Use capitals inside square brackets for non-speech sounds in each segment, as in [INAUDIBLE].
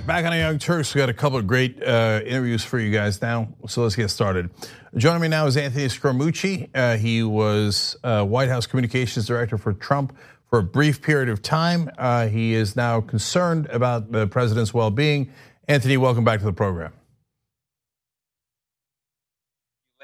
right, back on the Young Turks. We got a couple of great uh, interviews for you guys now, so let's get started. Joining me now is Anthony Scaramucci. Uh, he was uh, White House Communications Director for Trump for a brief period of time. Uh, he is now concerned about the president's well-being. Anthony, welcome back to the program.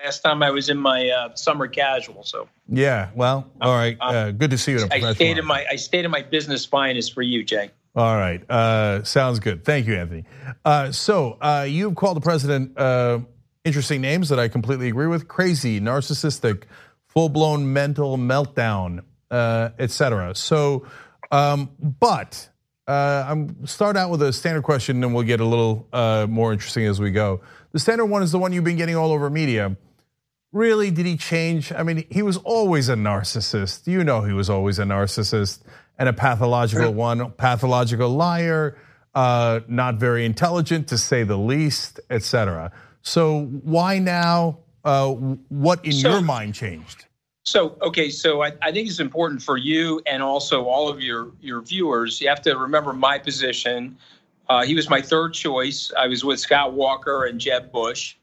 Last time I was in my uh, summer casual, so yeah. Well, all right. Uh, good to see you. I stayed in my I stayed in my business finest for you, Jay. All right, uh, sounds good. Thank you, Anthony. Uh, so uh, you've called the president uh, interesting names that I completely agree with: crazy, narcissistic, full-blown mental meltdown, uh, etc. So, um, but uh, I'm start out with a standard question, and we'll get a little more interesting as we go. The standard one is the one you've been getting all over media. Really, did he change? I mean, he was always a narcissist. You know, he was always a narcissist and a pathological one, pathological liar, uh, not very intelligent to say the least, etc. So why now? Uh, what in so, your mind changed? So okay, so I, I, think it's important for you and also all of your your viewers. You have to remember my position. Uh, he was my third choice. I was with Scott Walker and Jeb Bush.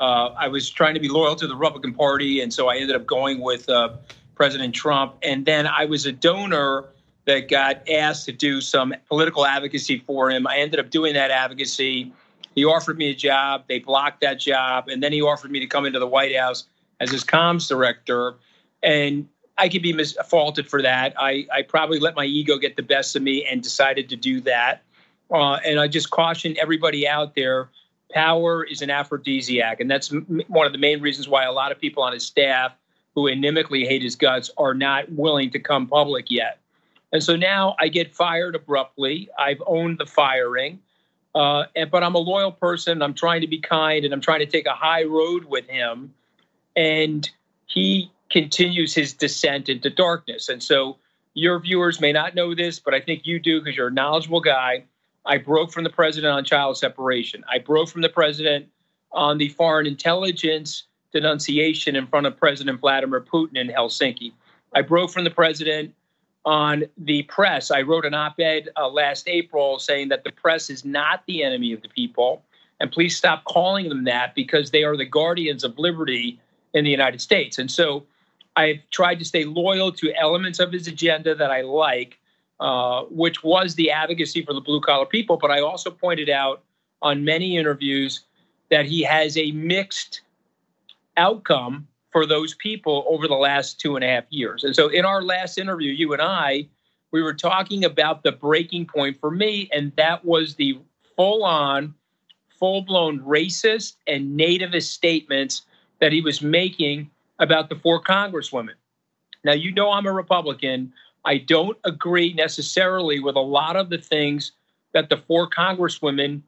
Uh, I was trying to be loyal to the Republican Party, and so I ended up going with uh, President Trump. And then I was a donor that got asked to do some political advocacy for him. I ended up doing that advocacy. He offered me a job. They blocked that job. And then he offered me to come into the White House as his comms director. And I could be mis- faulted for that. I, I probably let my ego get the best of me and decided to do that. Uh, and I just caution everybody out there power is an aphrodisiac. And that's m- one of the main reasons why a lot of people on his staff who animically hate his guts are not willing to come public yet. And so now I get fired abruptly. I've owned the firing, uh, and, but I'm a loyal person. I'm trying to be kind and I'm trying to take a high road with him. And he continues his descent into darkness. And so your viewers may not know this, but I think you do because you're a knowledgeable guy. I broke from the president on child separation. I broke from the president on the foreign intelligence denunciation in front of President Vladimir Putin in Helsinki. I broke from the president on the press. I wrote an op ed uh, last April saying that the press is not the enemy of the people. And please stop calling them that because they are the guardians of liberty in the United States. And so I've tried to stay loyal to elements of his agenda that I like, uh, which was the advocacy for the blue collar people. But I also pointed out on many interviews that he has a mixed outcome for those people over the last two and a half years. And so in our last interview, you and I, we were talking about the breaking point for me, and that was the full on, full blown racist and nativist statements that he was making about the four congresswomen. Now, you know, I'm a Republican. I don't agree necessarily with a lot of the things that the four congresswomen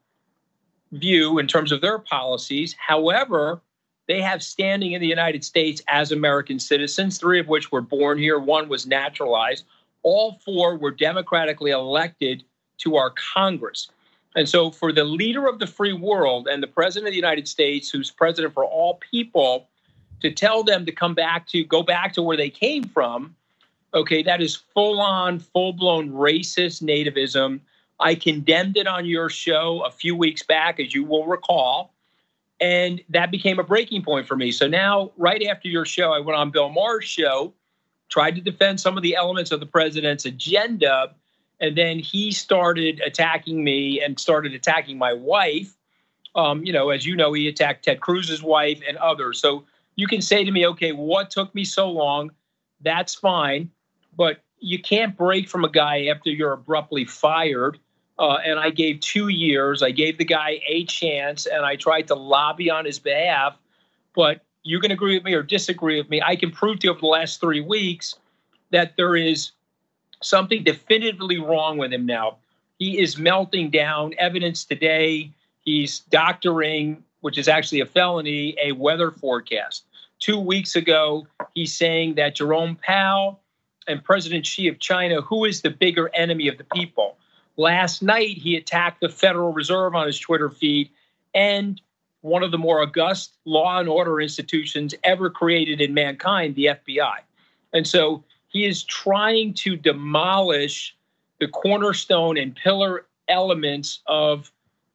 view in terms of their policies. However, they have standing in the United States as American citizens, three of which were born here, one was naturalized. All four were democratically elected to our Congress. And so, for the leader of the free world and the president of the United States, who's president for all people, to tell them to come back to go back to where they came from, okay, that is full on, full blown racist nativism. I condemned it on your show a few weeks back, as you will recall. And that became a breaking point for me. So now, right after your show, I went on Bill Maher's show, tried to defend some of the elements of the president's agenda. And then he started attacking me and started attacking my wife. Um, you know, as you know, he attacked Ted Cruz's wife and others. So you can say to me, okay, what took me so long? That's fine. But you can't break from a guy after you're abruptly fired uh, and I gave two years. I gave the guy a chance, and I tried to lobby on his behalf. But you can agree with me or disagree with me. I can prove to you over the last three weeks that there is something definitively wrong with him now. He is melting down. Evidence today, he's doctoring, which is actually a felony, a weather forecast. Two weeks ago, he's saying that Jerome Powell and President Xi of China, who is the bigger enemy of the people? Last night, he attacked the Federal Reserve on his Twitter feed and one of the more august law and order institutions ever created in mankind, the FBI. And so he is trying to demolish the cornerstone and pillar elements of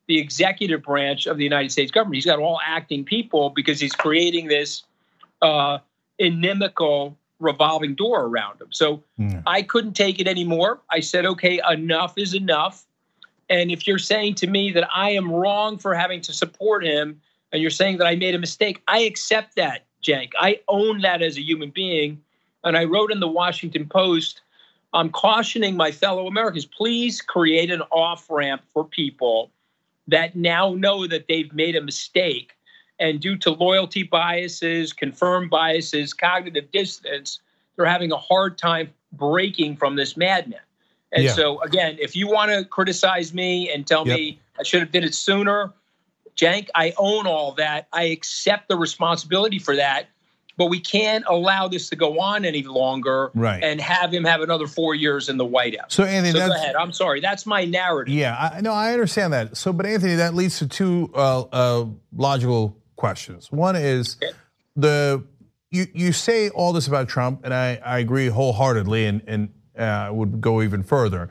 the executive branch of the United States government. He's got all acting people because he's creating this uh, inimical revolving door around him. So mm. I couldn't take it anymore. I said, okay, enough is enough. And if you're saying to me that I am wrong for having to support him, and you're saying that I made a mistake, I accept that, Cenk. I own that as a human being. And I wrote in the Washington Post, I'm cautioning my fellow Americans, please create an off ramp for people that now know that they've made a mistake. And due to loyalty biases, confirmed biases, cognitive dissonance, they're having a hard time breaking from this madman. And yeah. so, again, if you want to criticize me and tell yep. me I should have did it sooner, Cenk, I own all that. I accept the responsibility for that. But we can't allow this to go on any longer right. and have him have another four years in the White House. So, Anthony, so go ahead. I'm sorry. That's my narrative. Yeah, I, no, I understand that. So, but Anthony, that leads to two uh, uh, logical questions. One is the you you say all this about Trump, and I, I agree wholeheartedly, and and uh, would go even further.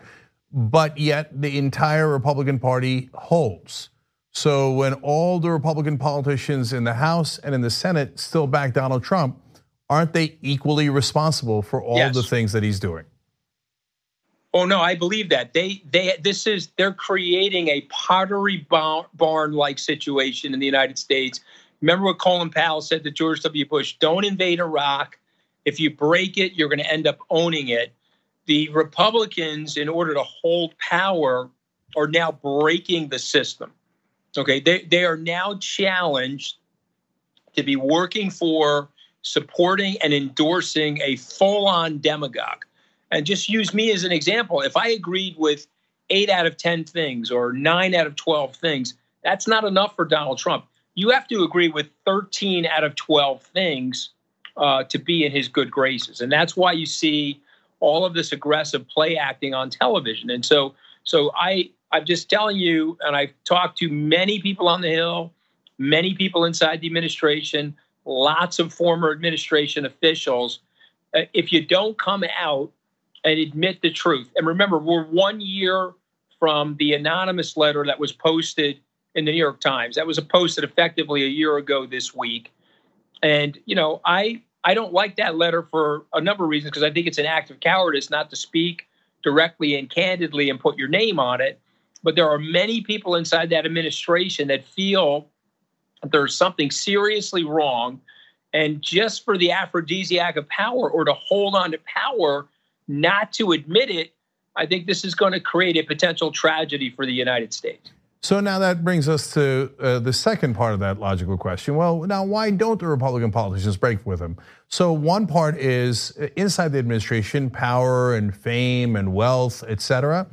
But yet, the entire Republican Party holds. So when all the Republican politicians in the House and in the Senate still back Donald Trump, aren't they equally responsible for all yes. the things that he's doing? Oh no, I believe that they they this is they're creating a pottery barn like situation in the United States. Remember what Colin Powell said to George W. Bush: "Don't invade Iraq. If you break it, you're going to end up owning it." The Republicans, in order to hold power, are now breaking the system. Okay, they, they are now challenged to be working for, supporting, and endorsing a full on demagogue. And just use me as an example. If I agreed with eight out of 10 things or nine out of 12 things, that's not enough for Donald Trump. You have to agree with 13 out of 12 things uh, to be in his good graces. And that's why you see all of this aggressive play acting on television. And so, so I, I'm just telling you, and I've talked to many people on the Hill, many people inside the administration, lots of former administration officials. Uh, if you don't come out and admit the truth, and remember, we're one year from the anonymous letter that was posted in the New York Times. That was posted effectively a year ago this week. And, you know, I I don't like that letter for a number of reasons because I think it's an act of cowardice not to speak directly and candidly and put your name on it. But there are many people inside that administration that feel that there's something seriously wrong. And just for the aphrodisiac of power or to hold on to power, not to admit it, I think this is going to create a potential tragedy for the United States. So now that brings us to uh, the second part of that logical question. Well, now why don't the Republican politicians break with him? So one part is uh, inside the administration, power and fame and wealth, et cetera.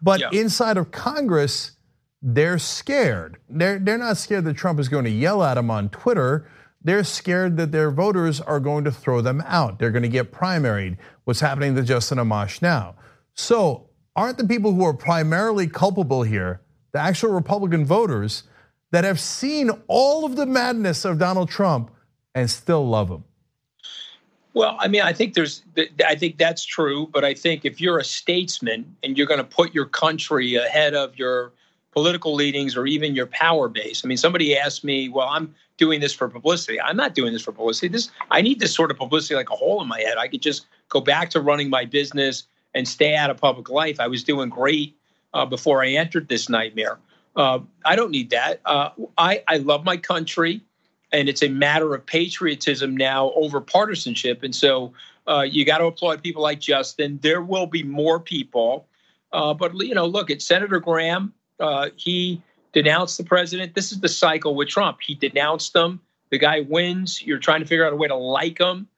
But yeah. inside of Congress, they're scared. They're, they're not scared that Trump is going to yell at them on Twitter. They're scared that their voters are going to throw them out. They're going to get primaried. What's happening to Justin Amash now? So, aren't the people who are primarily culpable here the actual Republican voters that have seen all of the madness of Donald Trump and still love him? Well, I mean, I think there's, I think that's true. But I think if you're a statesman and you're going to put your country ahead of your political leanings or even your power base, I mean, somebody asked me, well, I'm doing this for publicity. I'm not doing this for publicity. This, I need this sort of publicity like a hole in my head. I could just go back to running my business and stay out of public life. I was doing great uh, before I entered this nightmare. Uh, I don't need that. Uh, I, I love my country and it's a matter of patriotism now over partisanship. And so uh, you got to applaud people like Justin. There will be more people, uh, but you know, look at Senator Graham. Uh, he denounced the president. This is the cycle with Trump. He denounced them. The guy wins. You're trying to figure out a way to like him.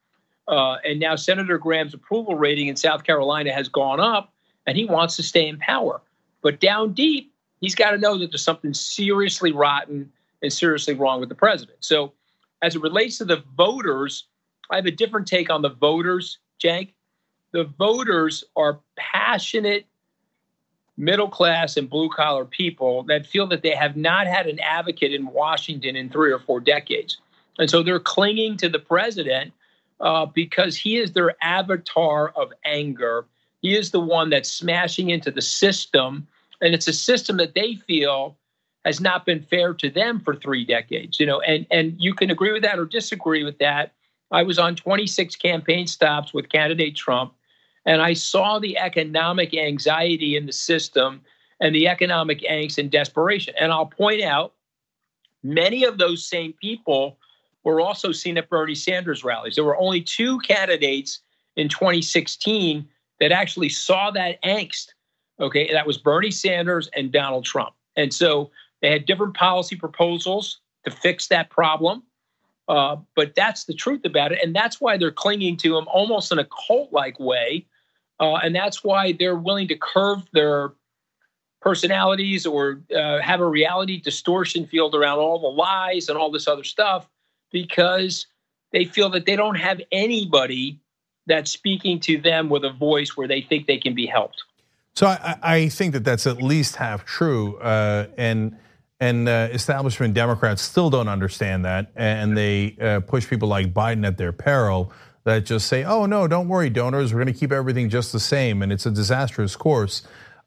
Uh, and now Senator Graham's approval rating in South Carolina has gone up, and he wants to stay in power. But down deep, he's got to know that there's something seriously rotten and seriously wrong with the president. So, as it relates to the voters, I have a different take on the voters, Cenk. The voters are passionate, middle class, and blue collar people that feel that they have not had an advocate in Washington in three or four decades. And so they're clinging to the president uh, because he is their avatar of anger. He is the one that's smashing into the system. And it's a system that they feel has not been fair to them for three decades. You know, and and you can agree with that or disagree with that. I was on 26 campaign stops with candidate Trump, and I saw the economic anxiety in the system and the economic angst and desperation. And I'll point out many of those same people were also seen at Bernie Sanders rallies. There were only two candidates in 2016 that actually saw that angst. Okay, that was Bernie Sanders and Donald Trump. And so they had different policy proposals to fix that problem. Uh, but that's the truth about it. And that's why they're clinging to him almost in a cult like way. Uh, and that's why they're willing to curve their personalities or uh, have a reality distortion field around all the lies and all this other stuff because they feel that they don't have anybody that's speaking to them with a voice where they think they can be helped. So I, I think that that's at least half true, uh, and and uh, establishment Democrats still don't understand that, and they uh, push people like Biden at their peril. That just say, "Oh no, don't worry, donors. We're going to keep everything just the same," and it's a disastrous course.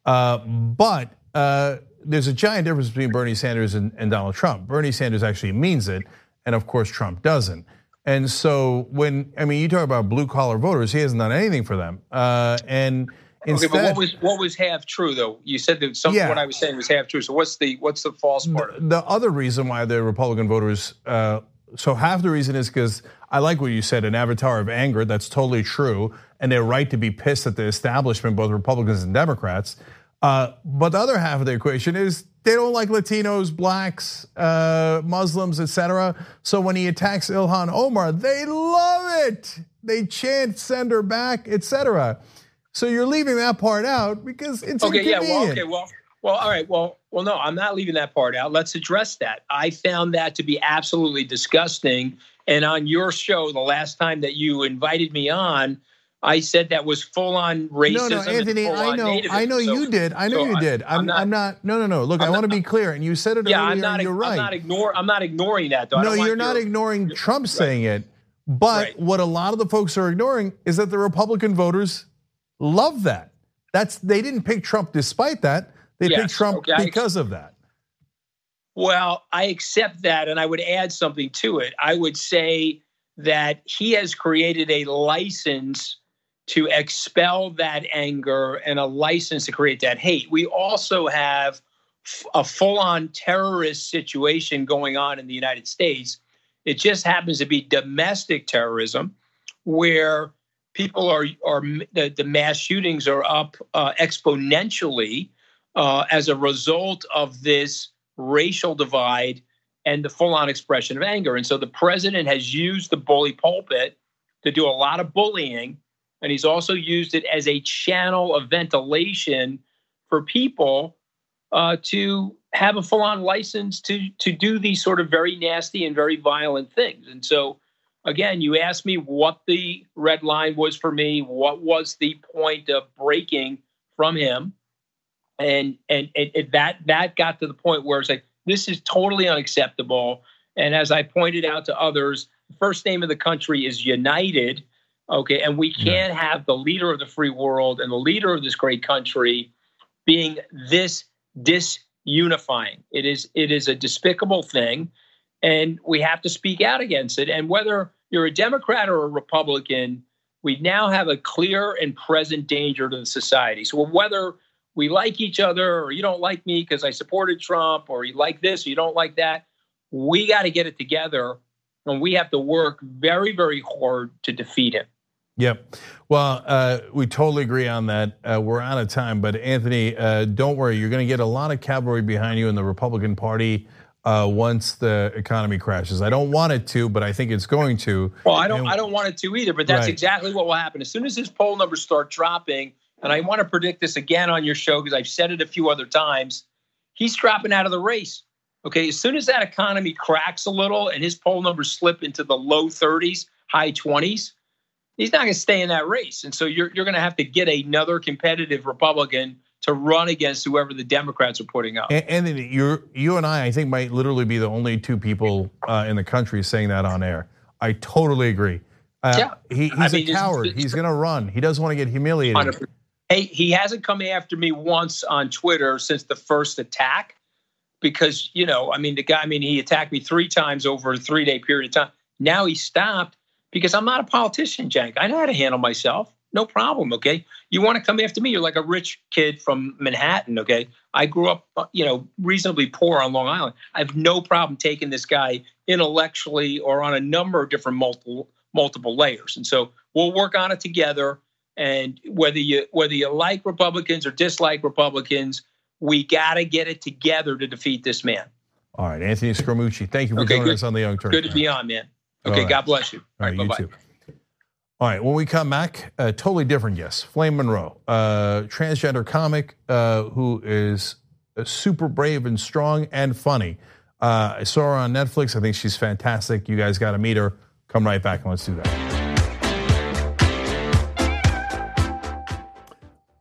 Uh, but uh, there's a giant difference between Bernie Sanders and, and Donald Trump. Bernie Sanders actually means it, and of course Trump doesn't. And so when I mean you talk about blue collar voters, he hasn't done anything for them. Uh, and instead, okay, but what was what was half true though? You said that some yeah. what I was saying was half true. So what's the what's the false part? The, the other reason why the Republican voters, uh, so half the reason is because I like what you said, an avatar of anger. That's totally true, and they're right to be pissed at the establishment, both Republicans and Democrats. Uh, but the other half of the equation is they don't like Latinos, blacks, uh, Muslims, etc. So when he attacks Ilhan Omar, they love it. They chant, send her back, etc. So you're leaving that part out because it's okay. Yeah. Well. Okay. Well. Well. All right. Well. Well. No, I'm not leaving that part out. Let's address that. I found that to be absolutely disgusting. And on your show, the last time that you invited me on, I said that was full on racism. No, no, Anthony, I know, I know so, you did. I know so you did. I'm, I'm, not, I'm, not, No, no, no. Look, I'm i want to be clear, and you said it yeah, earlier. I'm not, you're right. I'm not ignore. I'm not ignoring that. Though. No, you're not your, ignoring your, Trump right. saying it. But right. what a lot of the folks are ignoring is that the Republican voters love that. That's they didn't pick Trump despite that. They yes, picked Trump okay, because of that. Well, I accept that, and I would add something to it. I would say that he has created a license to expel that anger and a license to create that hate. We also have a full on terrorist situation going on in the United States. It just happens to be domestic terrorism where people are, are the, the mass shootings are up uh, exponentially uh, as a result of this racial divide and the full on expression of anger. And so the president has used the bully pulpit to do a lot of bullying and he's also used it as a channel of ventilation for people uh, to have a full-on license to to do these sort of very nasty and very violent things. And so, again, you asked me what the red line was for me. What was the point of breaking from him? And and it, it, that that got to the point where it's like this is totally unacceptable. And as I pointed out to others, the first name of the country is United Okay. And we can't have the leader of the free world and the leader of this great country being this disunifying. It is it is a despicable thing. And we have to speak out against it. And whether you're a Democrat or a Republican, we now have a clear and present danger to the society. So whether we like each other or you don't like me because I supported Trump or you like this or you don't like that, we got to get it together and we have to work very, very hard to defeat him. Yep. Well, uh, we totally agree on that. Uh, we're out of time, but Anthony, uh, don't worry. You're going to get a lot of cavalry behind you in the Republican Party uh, once the economy crashes. I don't want it to, but I think it's going to. Well, I don't. And, I don't want it to either. But that's right. exactly what will happen as soon as his poll numbers start dropping. And I want to predict this again on your show because I've said it a few other times. He's dropping out of the race. Okay, as soon as that economy cracks a little and his poll numbers slip into the low 30s, high 20s he's not going to stay in that race. And so you're, you're going to have to get another competitive Republican to run against whoever the Democrats are putting up. And, and you you and I, I think, might literally be the only two people uh, in the country saying that on air. I totally agree. Uh, yeah. He, he's I mean, a coward. It's, it's, he's going to run. He doesn't want to get humiliated. 100%. Hey, he hasn't come after me once on Twitter since the first attack. because you know, I mean, the guy, I mean, he attacked me three times over a three day period of time. Now he stopped because I'm not a politician, Cenk. I know how to handle myself. No problem. Okay. You want to come after me? You're like a rich kid from Manhattan. Okay. I grew up, uh, you know, reasonably poor on Long Island. I have no problem taking this guy intellectually or on a number of different multiple multiple layers. And so we'll work on it together. And whether you whether you like Republicans or dislike Republicans, we got to get it together to defeat this man. All right, Anthony Scaramucci, thank you for okay, joining good, us on the Young Turks. Good to be on, man. Okay, right. God bless you. All right, All right you too. All right, when we come back, a totally different guest, Flame Monroe, a transgender comic uh, who is super brave and strong and funny. Uh, I saw her on Netflix. I think she's fantastic. You guys got to meet her. Come right back and let's do that.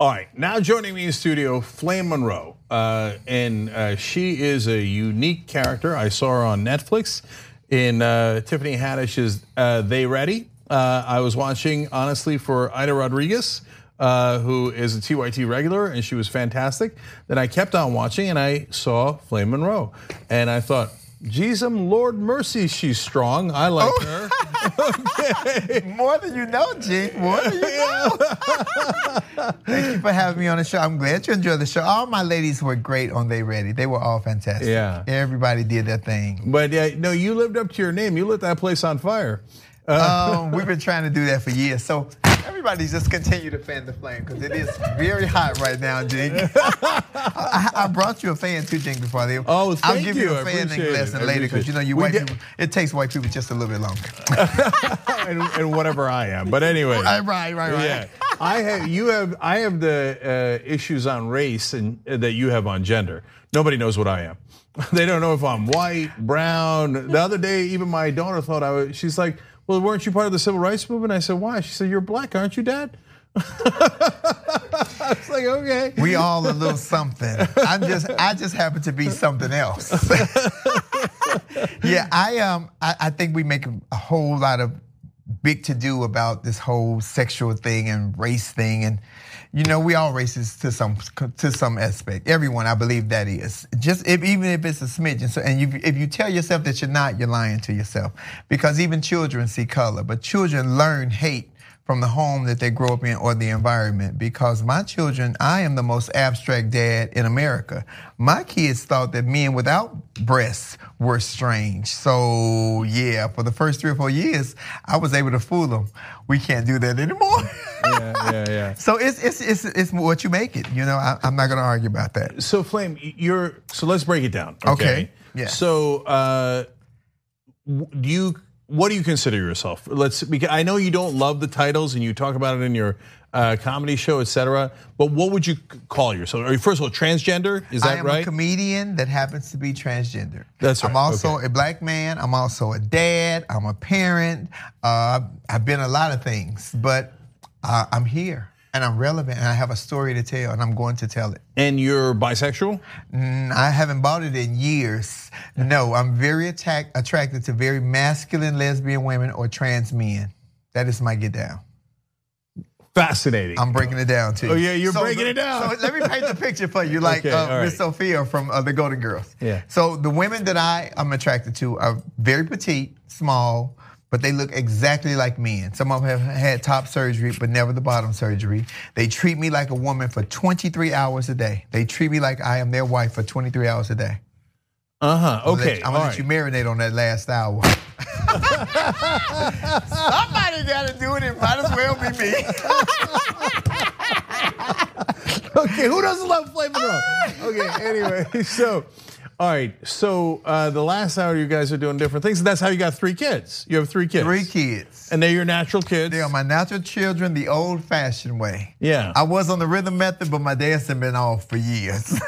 All right, now joining me in studio, Flame Monroe, uh, and uh, she is a unique character. I saw her on Netflix in uh, Tiffany Haddish's uh, "They Ready." Uh, I was watching honestly for Aida Rodriguez, uh, who is a TYT regular, and she was fantastic. Then I kept on watching, and I saw Flame Monroe, and I thought, Jeez, Lord mercy, she's strong. I like oh. her. [LAUGHS] okay. [LAUGHS] More than you know, G. More than you know. [LAUGHS] Thank you for having me on the show. I'm glad you enjoyed the show. All my ladies were great on They Ready. They were all fantastic. Yeah. Everybody did their thing. But yeah, no, you lived up to your name. You lit that place on fire. Um, we've been trying to do that for years. So everybody just continue to fan the flame because it is very hot right now, Jing. [LAUGHS] I, I, brought you a fan too, Jing, before they. Oh, thank I'll give you. you a fan lesson later because you know you white people. It takes white people just a little bit longer. [LAUGHS] [LAUGHS] and, and, whatever I am, but anyway. Right, right, right, right. Yeah, I have. You have. I have the uh, issues on race and uh, that you have on gender. Nobody knows what I am. They don't know if I'm white, brown. The other day, even my daughter thought I was. She's like well, weren't you part of the civil rights movement? I said, why? She said, you're black, aren't you, Dad? [LAUGHS] I was like, okay. We all a little something. I'm just, I just happen to be something else. [LAUGHS] yeah, I um, I, I think we make a whole lot of big to do about this whole sexual thing and race thing and you know, we all racist to some to some aspect. Everyone, I believe that is. Just if, even if it's a smidgen. So, and you, if you tell yourself that you're not, you're lying to yourself. Because even children see color, but children learn hate from the home that they grow up in or the environment. Because my children, I am the most abstract dad in America. My kids thought that men without breasts were strange. So yeah, for the first three or four years, I was able to fool them. We can't do that anymore. [LAUGHS] yeah, yeah, yeah. [LAUGHS] So it's it's it's it's what you make it. You know, I, am not going to argue about that. So Flame, you're so let's break it down. Okay. okay. Yeah. So uh, do you what do you consider yourself? Let's because I know you don't love the titles and you talk about it in your uh, comedy show, etc. But what would you call yourself? Are you first of all transgender? Is that right? I am right? a comedian that happens to be transgender. That's right. I'm also okay. a black man. I'm also a dad. I'm a parent. Uh, I've been a lot of things, but uh, I'm here and I'm relevant and I have a story to tell and I'm going to tell it. And you're bisexual? Mm, I haven't bought it in years. No, I'm very attack, attracted to very masculine lesbian women or trans men. That is my get down. Fascinating. I'm breaking it down too. Oh yeah, you're so breaking the, it down. So let me paint the picture for you, like okay, uh, Miss right. Sophia from uh, the Golden Girls. Yeah. So the women that I am attracted to are very petite, small, but they look exactly like men. Some of them have had top surgery, but never the bottom surgery. They treat me like a woman for 23 hours a day. They treat me like I am their wife for 23 hours a day. Uh huh. Okay. I'm gonna let, let you marinate on that last hour. [LAUGHS] Somebody got to do it. It might as well be me. [LAUGHS] okay. Who doesn't love Monroe? Okay. Anyway, [LAUGHS] so all right. So uh, the last hour, you guys are doing different things. That's how you got three kids. You have three kids. Three kids. And they're your natural kids. They are my natural children, the old-fashioned way. Yeah. I was on the rhythm method, but my dancing been off for years.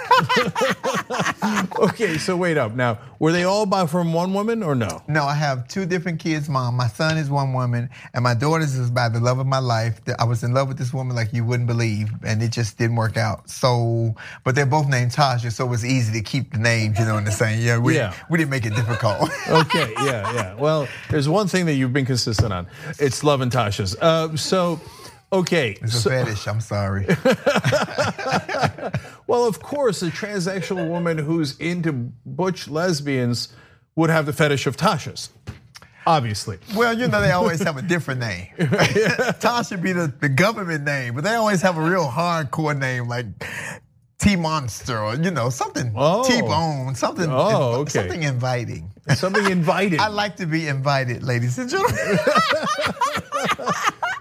[LAUGHS] okay. So wait up. Now, were they all by from one woman or no? No, I have two different kids, mom. My son is one woman, and my daughter's is by the love of my life. I was in love with this woman like you wouldn't believe, and it just didn't work out. So, but they're both named Tasha, so it was easy to keep the names you know, in the same. Yeah, we, yeah. we didn't make it difficult. [LAUGHS] okay, yeah, yeah. Well, there's one thing that you've been consistent on. It's love and Tasha's. Uh, so, okay. It's a fetish, I'm sorry. [LAUGHS] Well, of course, a transsexual woman who's into butch lesbians would have the fetish of Tasha's. Obviously. Well, you know they always [LAUGHS] have a different name. Tasha be the, the government name, but they always have a real hardcore name like T Monster or you know something Oh. T Bone, something Oh, okay. something inviting. Something invited. [LAUGHS] I like to be invited, ladies and gentlemen. [LAUGHS]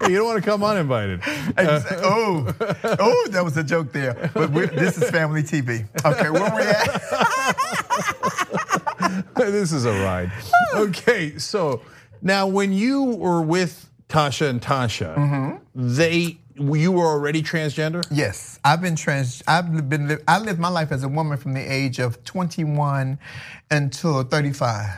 Hey, you don't want to come uninvited. Oh, oh, that was a joke there. But we're, this is family TV. Okay, where are we at? [LAUGHS] this is a ride. Okay, so now when you were with Tasha and Tasha, Mm-hmm. they you were already transgender. Yes, I've been trans. I've been. I lived my life as a woman from the age of 21 until 35,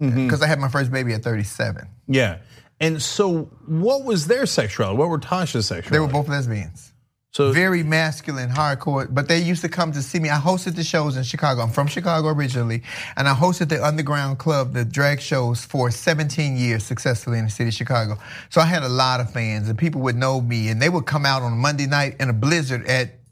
mm-hmm. because I had my first baby at 37. Yeah, and so what was their sexuality? What were Tasha's sexuality? They were both lesbians. So Very masculine, hardcore, but they used to come to see me. I hosted the shows in Chicago. I'm from Chicago originally, and I hosted the Underground Club, the drag shows, for 17 years successfully in the city of Chicago. So I had a lot of fans, and people would know me, and they would come out on a Monday night in a blizzard at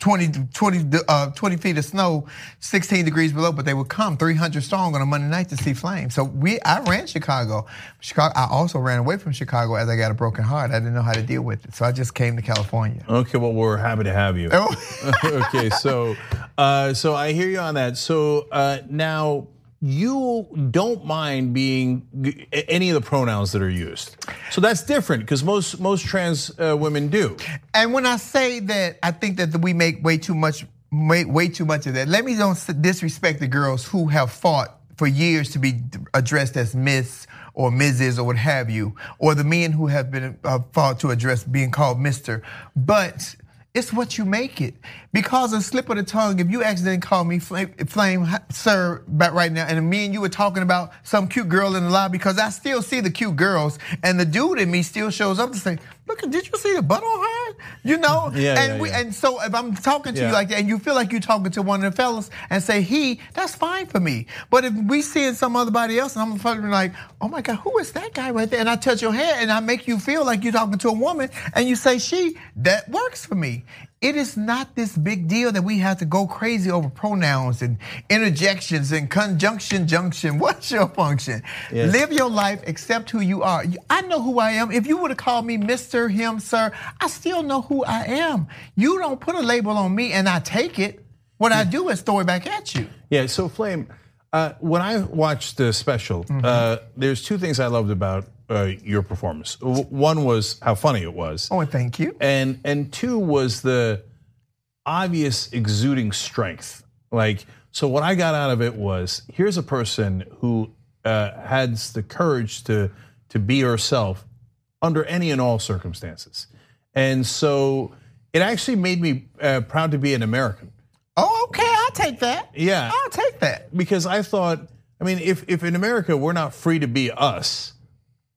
20, 20, uh, 20 feet of snow, 16 degrees below, but they would come 300 strong on a Monday night to see Flame. So we, I ran Chicago. Chicago. I also ran away from Chicago as I got a broken heart. I didn't know how to deal with it, so I just came to California. okay, well we're happy to have you. Oh. [LAUGHS] okay, so uh, so I hear you on that. So uh, now you don't mind being any of the pronouns that are used. So that's different because most most trans uh, women do. And when I say that, I think that we make way too much, way, too much of that. Let me don't disrespect the girls who have fought for years to be addressed as Miss or Mrs. or what have you, or the men who have been uh, fought to address being called Mister. But it's what you make it. Because a slip of the tongue, if you accidentally call me flame, flame sir, right now, and me and you were talking about some cute girl in the lobby, because I still see the cute girls, and the dude in me still shows up to say, look, did you see the butt on her? You know? Yeah, and yeah, we, yeah. and so if I'm talking to Yeah. you like that, and you feel like you're talking to one of the fellas and say he, that's fine for me. But if we seeing some other body else, and I'm fucking like, oh my God, who is that guy right there? And I touch your hair and I make you feel like you're talking to a woman and you say she, that works for me. It is not this big deal that we have to go crazy over pronouns and interjections and conjunction junction. [LAUGHS] What's your function? Yes. Live your life, accept who you are. I know who I am. If you would have called me Mr. Him, Sir, I still know who I am. You don't put a label on me and I take it. What I do is throw it back at you. Yeah, so Flame, uh, when I watched the special, uh, there's two things I loved about uh, your performance. W- One was how funny it was, Oh, and thank you. and and two was the obvious exuding strength. Like, so what I got out of it was here's a person who uh, has the courage to to be herself under any and all circumstances, and so it actually made me uh, proud to be an American. Oh, okay, I'll take that. Yeah. I'll take that. because I thought, I mean, if if in America we're not free to be us,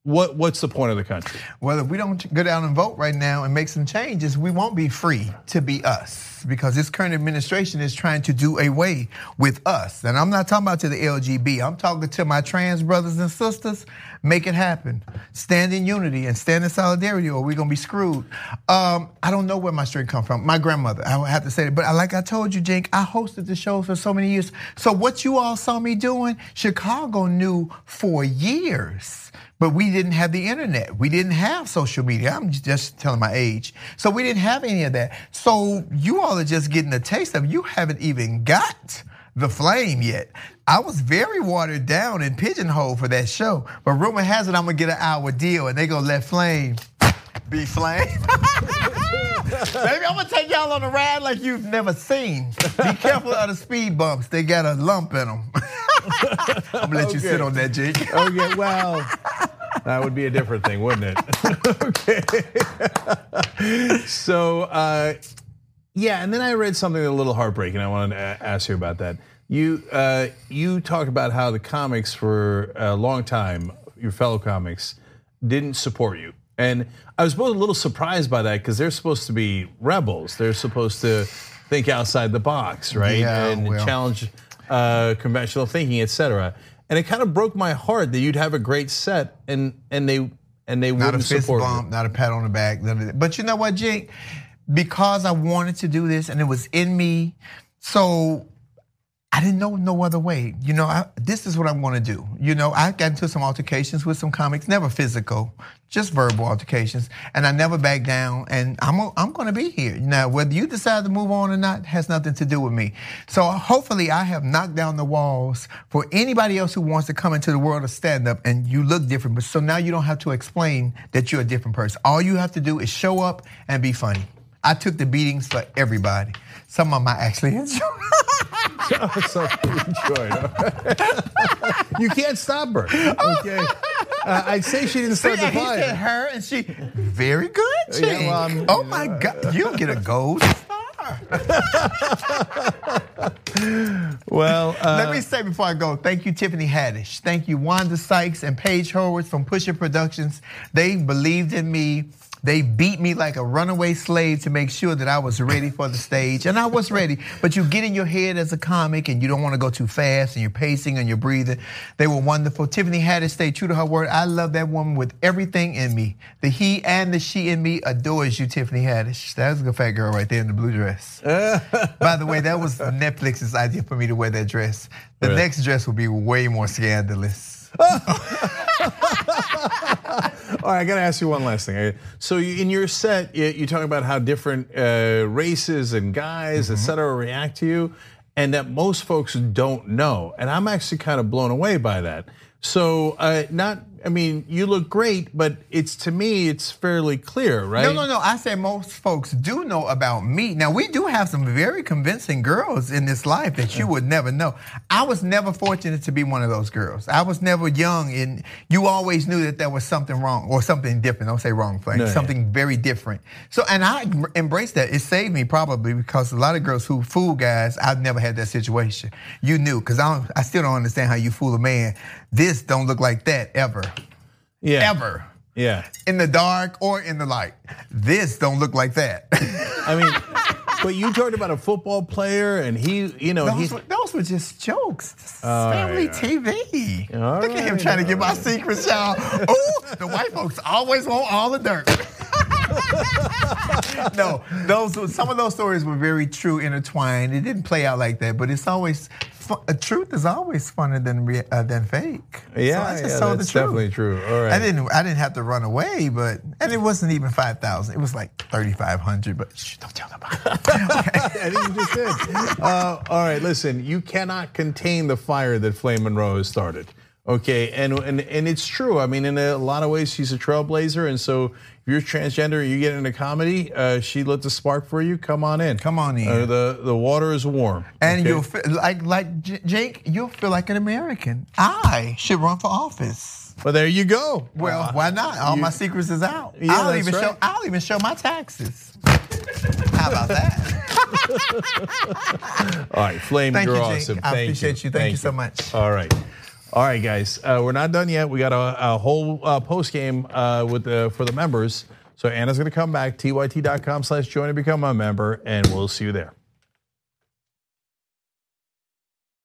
what what's the point of the country? Well, if we don't go down and vote right now and make some changes, we won't be free to be us because this current administration is trying to do away with us. And I'm not talking about to the LGB. I'm talking to my trans brothers and sisters. Make it happen. Stand in unity and stand in solidarity, or we're gonna be screwed. Um, I don't know where my strength come from. My grandmother. I have to say that. But like I told you, Jake, I hosted the show for so many years. So what you all saw me doing, Chicago knew for years but we didn't have the internet. We didn't have social media. I'm just telling my age. So we didn't have any of that. So you all are just getting a taste of. You haven't even got the flame yet. I was very watered down and pigeonholed for that show. But rumor has it I'm gonna get an hour deal and they gonna let flame be flame. [LAUGHS] Maybe I'm gonna take y'all on a ride like you've never seen. Be careful of the speed bumps. They got a lump in them. [LAUGHS] I'm gonna let you sit on that, Jake. Okay, well, that would be a different thing, wouldn't it? [LAUGHS] okay. so, uh, yeah, and then I read something a little heartbreaking. I wanted to ask you about that. You uh, you talked about how the comics for a long time, your fellow comics, didn't support you, and I was both a little surprised by that because they're supposed to be rebels. They're supposed to think outside the box, right? Yeah, and well. challenge uh, conventional thinking, etc. And it kind of broke my heart that you'd have a great set and and they and they Not a wouldn't fist support bump, not a pat on the back. none of that. But you know what, Jake? because I wanted to do this and it was in me. So I didn't know no other way. You know, I, this is what I'm going to do. You know, I got into some altercations with some comics, never physical, just verbal altercations, and I never backed down. And I'm I'm going to be here now. Whether you decide to move on or not has nothing to do with me. So hopefully, I have knocked down the walls for anybody else who wants to come into the world of stand up and you look different. But so now you don't have to explain that you're a different person. All you have to do is show up and be funny. I took the beatings for everybody. Some of I actually enjoyed. so enjoyed. you can't stop her. Okay. Uh, I'd say she didn't start See, the he fire. said her, and she very good. Yeah, well, I'm- oh my God, you get a gold star. [LAUGHS] Well, uh, Let me say before I go, thank you, Tiffany Haddish. Thank you, Wanda Sykes and Page Hurwitz from Push It Productions. They believed in me. They beat me like a runaway slave to make sure that I was ready for the stage. And I was ready. But you get in your head as a comic and you don't want to go too fast and you're pacing and you're breathing. They were wonderful. Tiffany Haddish stayed true to her word. I love that woman with everything in me. The he and the she in me adores you, Tiffany Haddish. That's a good fat girl right there in the blue dress. [LAUGHS] By the way, that was Netflix's idea for me to wear that dress. The Really? next dress will be way more scandalous. [LAUGHS] All right, I got to ask you one last thing. So you, in your set, you, you talk about how different uh, races and guys, et cetera, react to you, and that most folks don't know. And I'm actually kind of blown away by that. So uh, not, I mean, you look great, but it's to me, it's fairly clear, right? No, no, no. I said most folks do know about me. Now we do have some very convincing girls in this life that you would never know. I was never fortunate to be one of those girls. I was never young, and you always knew that there was something wrong or something different. Don't say wrong, Frank. No, yeah. something very different. So, and I embraced that. It saved me probably because a lot of girls who fool guys, I've never had that situation. You knew because I, I still don't understand how you fool a man. This don't look like that ever, yeah. ever Yeah. in the dark or in the light. This don't look like that. [LAUGHS] I mean, but you talked about a football player, and he, you know, those, were, those were just jokes. This is All family right, TV. All Look at him trying to get my secrets, y'all. Ooh, the white folks always want all the dirt. [LAUGHS] no, those some of those stories were very true, intertwined. It didn't play out like that, but it's always fu- uh, truth is always funner than uh, than fake. Yeah, so I just yeah, told that's the truth. definitely true. All right. I didn't I didn't have to run away, but and it wasn't even five thousand. It was like thirty five hundred. But shh, don't tell nobody. [LAUGHS] I think you just did. Uh, all right, listen. You cannot contain the fire that Flame Monroe has started. Okay, and and and it's true. I mean, in a lot of ways, she's a trailblazer, and so if you're transgender, and you get into comedy. Uh, she lit the spark for you. Come on in. Come on in. Uh, the the water is warm. And okay? you'll feel like like J- Jake, you'll feel like an American. I should run for office. Well, there you go. Well, Uh, why not? All you- my secrets is out. Yeah, I'll even show right. I'll even show my taxes. How about that? [LAUGHS] All right, Flame, Thank you're you, awesome. I Thank appreciate you. Thank you so much. All right. All right, guys. Uh, we're not done yet. We got a, a whole uh, post game uh, with the, for the members. So Anna's going to come back. tyt.com slash join and become a member, and we'll see you there.